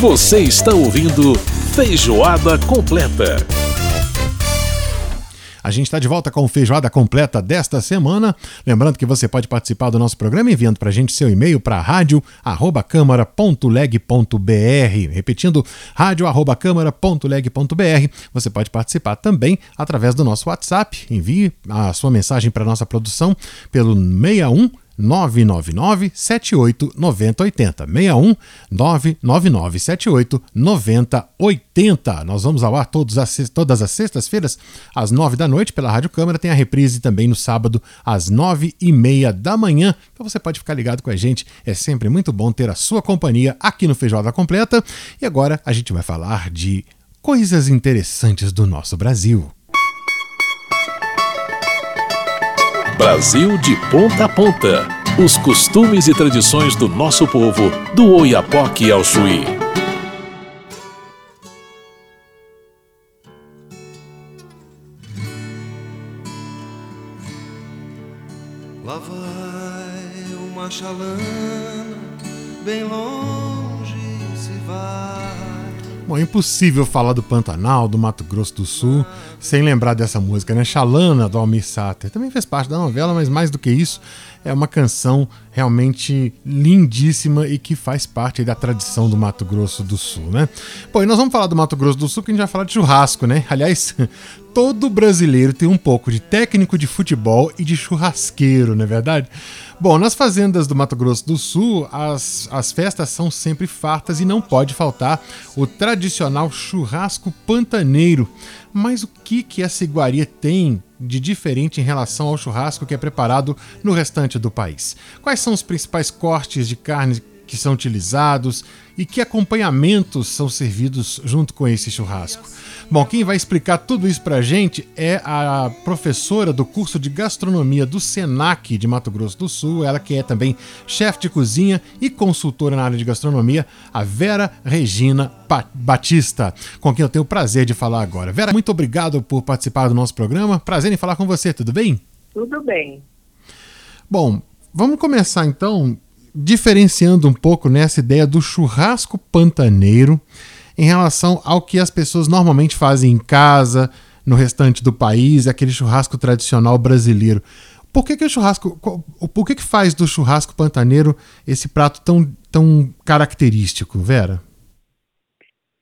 Você está ouvindo Feijoada Completa. A gente está de volta com Feijoada Completa desta semana. Lembrando que você pode participar do nosso programa enviando para a gente seu e-mail para rádio@câmara.leg.br. Repetindo, rádio@câmara.leg.br. Você pode participar também através do nosso WhatsApp. Envie a sua mensagem para nossa produção pelo 61 999 78 9080. 61 999 78 9080. Nós vamos ao ar todos as, todas as sextas-feiras, às nove da noite, pela Rádio Câmara. Tem a reprise também no sábado, às nove e meia da manhã. Então você pode ficar ligado com a gente. É sempre muito bom ter a sua companhia aqui no Feijoada Completa. E agora a gente vai falar de coisas interessantes do nosso Brasil. Brasil de ponta a ponta. Os costumes e tradições do nosso povo, do Oiapoque ao Chuí. Lá vai uma chalana, bem longe se vai. Bom, é impossível falar do Pantanal, do Mato Grosso do Sul, sem lembrar dessa música, né? Xalana, do Almir Sater. Também fez parte da novela, mas mais do que isso, é uma canção realmente lindíssima e que faz parte da tradição do Mato Grosso do Sul, né? Bom, e nós vamos falar do Mato Grosso do Sul, que a gente vai falar de churrasco, né? Aliás, todo brasileiro tem um pouco de técnico de futebol e de churrasqueiro, não é verdade? Bom, nas fazendas do Mato Grosso do Sul, as, as festas são sempre fartas e não pode faltar o tradicional churrasco pantaneiro. Mas o que, que essa iguaria tem de diferente em relação ao churrasco que é preparado no restante do país? Quais são os principais cortes de carne que são utilizados e que acompanhamentos são servidos junto com esse churrasco? Bom, quem vai explicar tudo isso pra gente é a professora do curso de gastronomia do SENAC de Mato Grosso do Sul, ela que é também chefe de cozinha e consultora na área de gastronomia, a Vera Regina Batista, com quem eu tenho o prazer de falar agora. Vera, muito obrigado por participar do nosso programa. Prazer em falar com você, tudo bem? Tudo bem. Bom, vamos começar então diferenciando um pouco nessa ideia do churrasco pantaneiro em relação ao que as pessoas normalmente fazem em casa, no restante do país, aquele churrasco tradicional brasileiro. Por que, que o churrasco. Por que, que faz do churrasco pantaneiro esse prato tão, tão característico, Vera?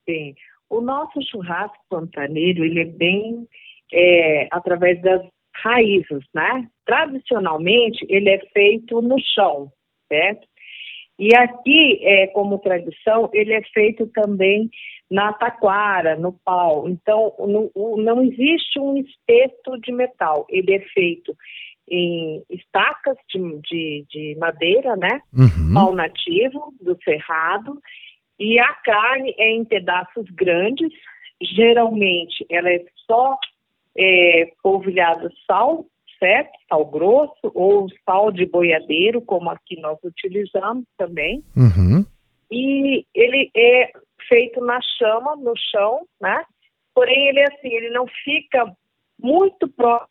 Sim. O nosso churrasco pantaneiro, ele é bem é, através das raízes, né? Tradicionalmente, ele é feito no chão, certo? E aqui, é, como tradição, ele é feito também na taquara, no pau. Então, no, não existe um espeto de metal. Ele é feito em estacas de, de, de madeira, né? Uhum. Pau nativo, do cerrado. E a carne é em pedaços grandes. Geralmente, ela é só é, polvilhada sal, certo? Sal grosso ou sal de boiadeiro, como aqui nós utilizamos também. Uhum. E ele é feito na chama, no chão, né? Porém, ele é assim, ele não fica muito próximo,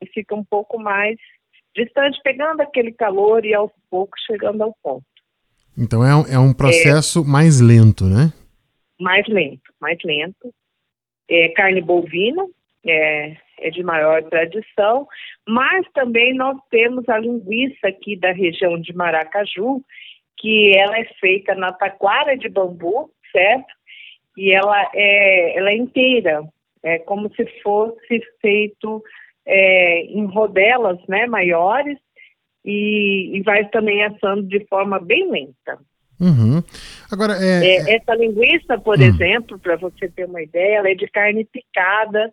ele fica um pouco mais distante, pegando aquele calor e aos poucos chegando ao ponto. Então é, um, é um processo é, mais lento, né? Mais lento, mais lento. É carne bovina, é, é de maior tradição, mas também nós temos a linguiça aqui da região de Maracaju, que ela é feita na taquara de bambu, certo? E ela é, ela é inteira, é como se fosse feito é, em rodelas né, maiores e, e, vai também assando de forma bem lenta. Uhum. Agora, é, é... essa linguiça, por hum. exemplo, para você ter uma ideia, ela é de carne picada,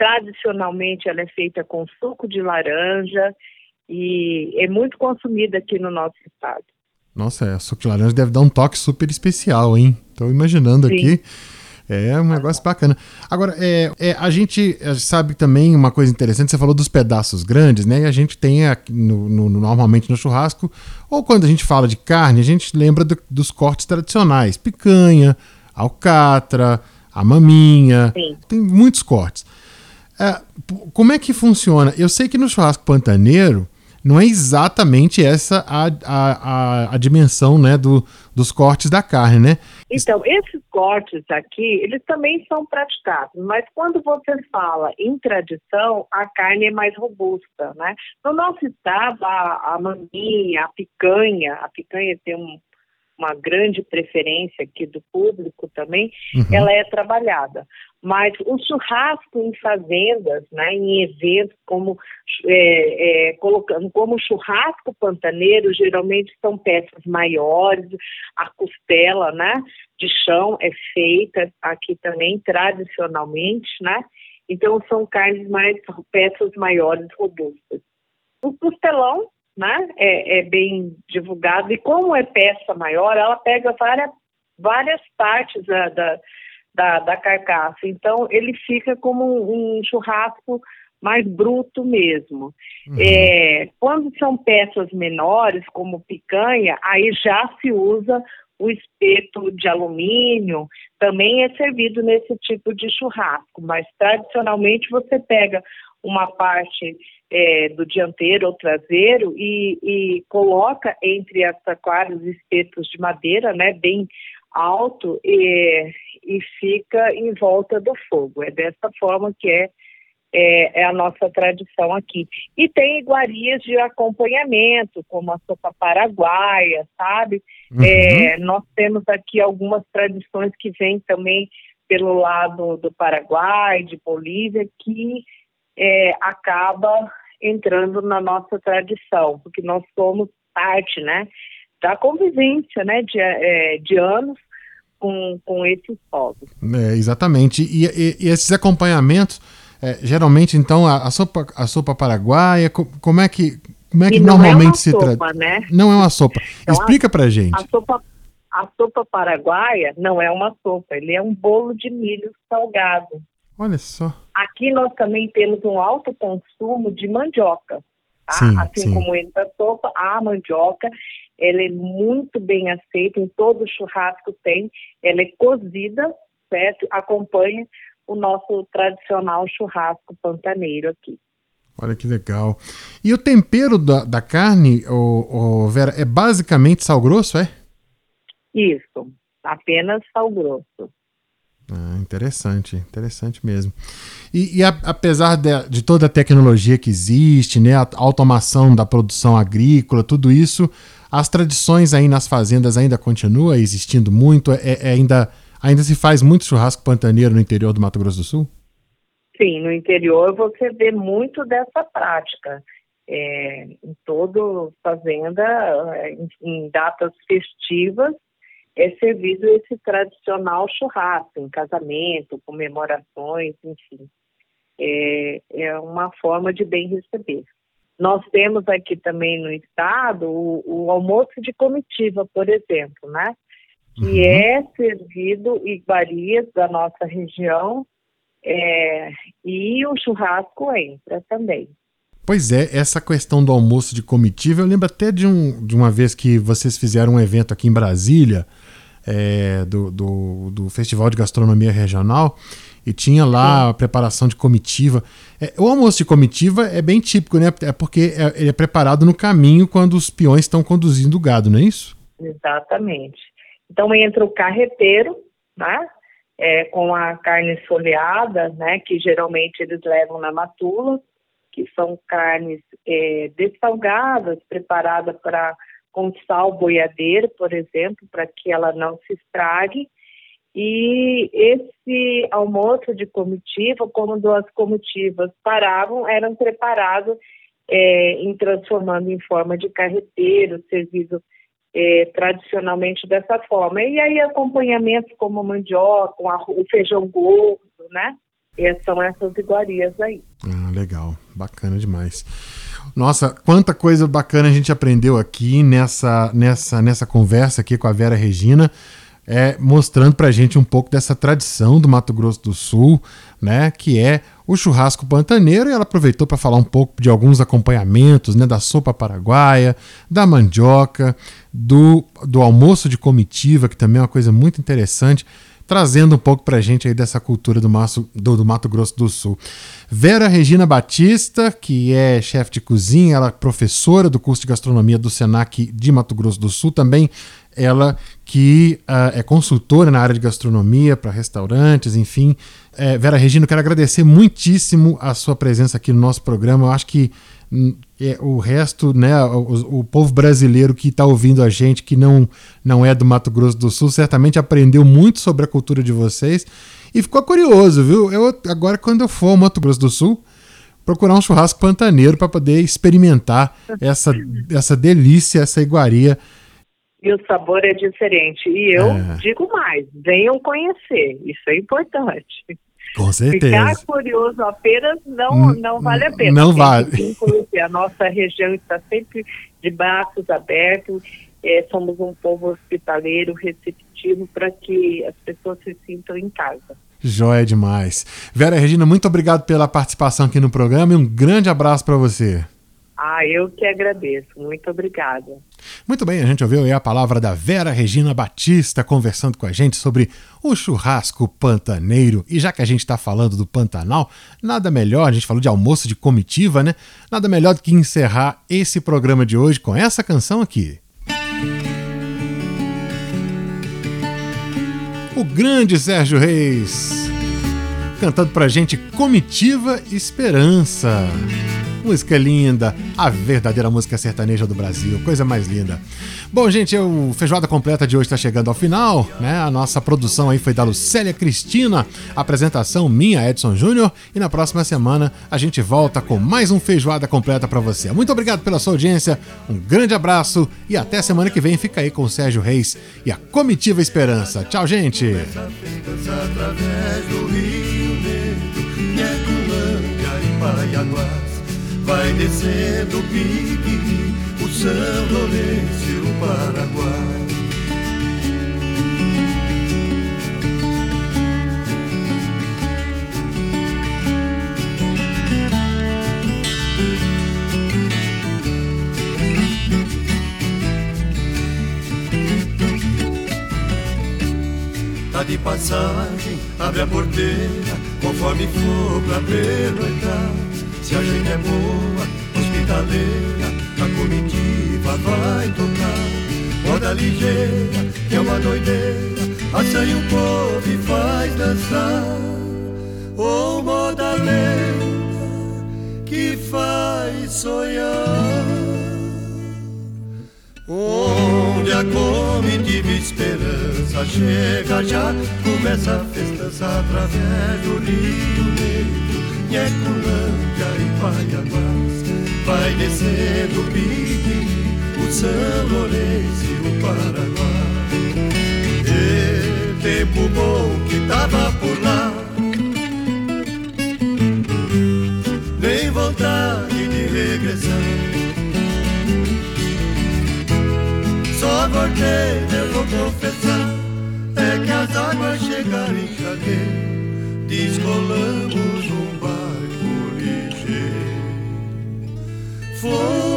Tradicionalmente ela é feita com suco de laranja e é muito consumida aqui no nosso estado. Nossa, é, suco de laranja deve dar um toque super especial, hein? Estou imaginando Sim. aqui. É um negócio bacana. Agora, é, é, a gente sabe também uma coisa interessante, você falou dos pedaços grandes, né? E a gente tem aqui no, no, normalmente no churrasco, ou quando a gente fala de carne, a gente lembra do, dos cortes tradicionais: picanha, alcatra, a maminha. Sim. Tem muitos cortes. É, como é que funciona? Eu sei que no churrasco pantaneiro não é exatamente essa a, a, a, a dimensão né, do, dos cortes da carne, né? Então, esses cortes aqui, eles também são praticados, mas quando você fala em tradição, a carne é mais robusta, né? No nosso estado, a, a maminha, a picanha, a picanha tem um, uma grande preferência aqui do público também, uhum. ela é trabalhada. Mas o churrasco em fazendas, né, em eventos como é, é, colocando como churrasco pantaneiro, geralmente são peças maiores, a costela, né, de chão é feita aqui também tradicionalmente, né? Então são carnes mais peças maiores, robustas. O costelão né, é, é, bem divulgado, e como é peça maior, ela pega várias, várias partes da, da, da, da carcaça, então ele fica como um, churrasco mais bruto mesmo. Uhum. É, quando são peças menores, como picanha, aí já se usa o espeto de alumínio, também é servido nesse tipo de churrasco, mas tradicionalmente você pega uma parte é, do dianteiro ou traseiro e, e coloca entre as taquaras espetos de madeira, né, bem alto e, e fica em volta do fogo. É dessa forma que é, é, é, a nossa tradição aqui. E tem iguarias de acompanhamento, como a sopa paraguaia, sabe? Uhum. É, nós temos aqui algumas tradições que vêm também pelo lado do Paraguai, de Bolívia, que é, acaba entrando na nossa tradição, porque nós somos parte, né, da convivência, né, de, é, de anos com, com esses povos. É, exatamente. E, e, e, esses acompanhamentos, é, geralmente, então, a, a, sopa, a sopa paraguaia, como é que, como é que normalmente é se trata? Né? Não é uma sopa. Então, Explica a, pra gente. A sopa, a sopa paraguaia não é uma sopa, ele é um bolo de milho salgado. Olha só. Aqui nós também temos um alto consumo de mandioca. Tá? Sim, assim sim. como entra a sopa, a mandioca, ela é muito bem aceita, em todo churrasco tem, ela é cozida, certo? Acompanha o nosso tradicional churrasco pantaneiro aqui. Olha que legal. E o tempero da, da carne, o Vera, é basicamente sal grosso, é? Isso, apenas sal grosso. Ah, interessante, interessante mesmo. E, e a, apesar de, de, toda a tecnologia que existe, né, a automação da produção agrícola, tudo isso, as tradições aí nas fazendas ainda continuam existindo muito? É, é, ainda, ainda se faz muito churrasco pantaneiro no interior do Mato Grosso do Sul? Sim, no interior você vê muito dessa prática. É, em toda fazenda, é, em, em datas festivas, é servido esse tradicional churrasco, em casamento, comemorações, enfim. É, é uma forma de bem receber. Nós temos aqui também no estado o, o almoço de comitiva, por exemplo, né? Que uhum. é servido iguarias da nossa região é, e o churrasco entra também. Pois é, essa questão do almoço de comitiva, eu lembro até de, um, de uma vez que vocês fizeram um evento aqui em Brasília, é, do, do, do, Festival de Gastronomia Regional, e tinha lá a preparação de comitiva. É, o almoço de comitiva é bem típico, né? É porque é, ele é preparado no caminho quando os peões estão conduzindo o gado, não é isso? Exatamente. Então entra o carreteiro, né? É, com a carne folheada, né? Que geralmente eles levam na matula que são carnes é, dessalgadas, preparadas para com sal boiadeiro, por exemplo, para que ela não se estrague. E esse almoço de comitiva, quando as comitivas paravam, eram preparados é, em transformando em forma de carreteiro, servido é, tradicionalmente dessa forma. E aí acompanhamentos como mandioca, o feijão gordo, né? E são essas iguarias aí. Legal, bacana demais. Nossa, quanta coisa bacana a gente aprendeu aqui nessa, nessa, nessa conversa aqui com a Vera Regina, é, mostrando pra gente um pouco dessa tradição do Mato Grosso do Sul, né, que é o churrasco pantaneiro, e ela aproveitou para falar um pouco de alguns acompanhamentos, né, da sopa paraguaia, da mandioca, do, do almoço de comitiva, que também é uma coisa muito interessante trazendo um pouco pra gente aí dessa cultura do, Maço, do, do Mato Grosso do Sul. Vera Regina Batista, que é chefe de cozinha, ela é professora do curso de gastronomia do Senac de Mato Grosso do Sul, também ela que uh, é consultora na área de gastronomia para restaurantes, enfim. É, Vera Regina, quero agradecer muitíssimo a sua presença aqui no nosso programa. Eu acho que é, o resto, né, o, o povo brasileiro que está ouvindo a gente, que não, não é do Mato Grosso do Sul, certamente aprendeu muito sobre a cultura de vocês e ficou curioso, viu? Eu, agora, quando eu for ao Mato Grosso do Sul, procurar um churrasco pantaneiro para poder experimentar essa, essa delícia, essa iguaria e o sabor é diferente. E eu é. digo mais, venham conhecer, isso é importante. Com certeza. Ficar curioso apenas não, não vale a pena. Não vale. A nossa região está sempre de braços abertos, é, somos um povo hospitaleiro, receptivo, para que as pessoas se sintam em casa. Joia demais. Vera Regina, muito obrigado pela participação aqui no programa e um grande abraço para você. Ah, eu que agradeço. Muito obrigada. Muito bem, a gente ouviu aí a palavra da Vera Regina Batista conversando com a gente sobre o churrasco pantaneiro. E já que a gente está falando do Pantanal, nada melhor, a gente falou de almoço de comitiva, né? Nada melhor do que encerrar esse programa de hoje com essa canção aqui. O grande Sérgio Reis cantando pra gente Comitiva Esperança. Música linda, a verdadeira música sertaneja do Brasil, coisa mais linda. Bom, gente, o Feijoada Completa de hoje está chegando ao final, né? A nossa produção aí foi da Lucélia Cristina, apresentação minha, Edson Júnior, e na próxima semana a gente volta com mais um Feijoada Completa para você. Muito obrigado pela sua audiência, um grande abraço e até semana que vem fica aí com o Sérgio Reis e a Comitiva Esperança. Tchau, gente! Vai descendo o pique, o São Lourenço e o Paraguai. Tá de passagem, abre a porteira, conforme for pra pelo entrar. Se a gente é boa, hospitaleira, a comitiva vai tocar. Moda ligeira, que é uma doideira, assanha o povo e faz dançar. Ou moda lenta, que faz sonhar. Onde a comitiva esperança chega já, começa a festança através do Rio Negro. Nheculândia e Paianás Vai descendo o Pique, o São Lourenço e o Paraguai E tempo bom que tava por lá. Nem vontade de regressar. Só voltei, eu vou confessar. É que as águas chegaram em janeiro. Descolamos um fomos pra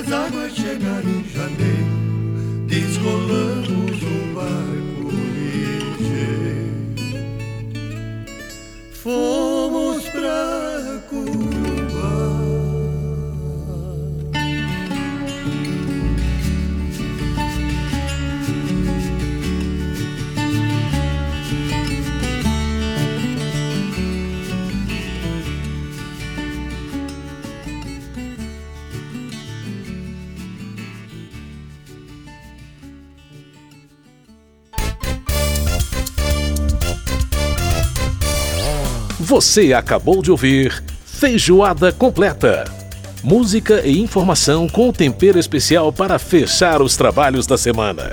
as águas chegaram em janeiro, descolamos um barco ligeiro. Fomos Você acabou de ouvir Feijoada completa. Música e informação com tempero especial para fechar os trabalhos da semana.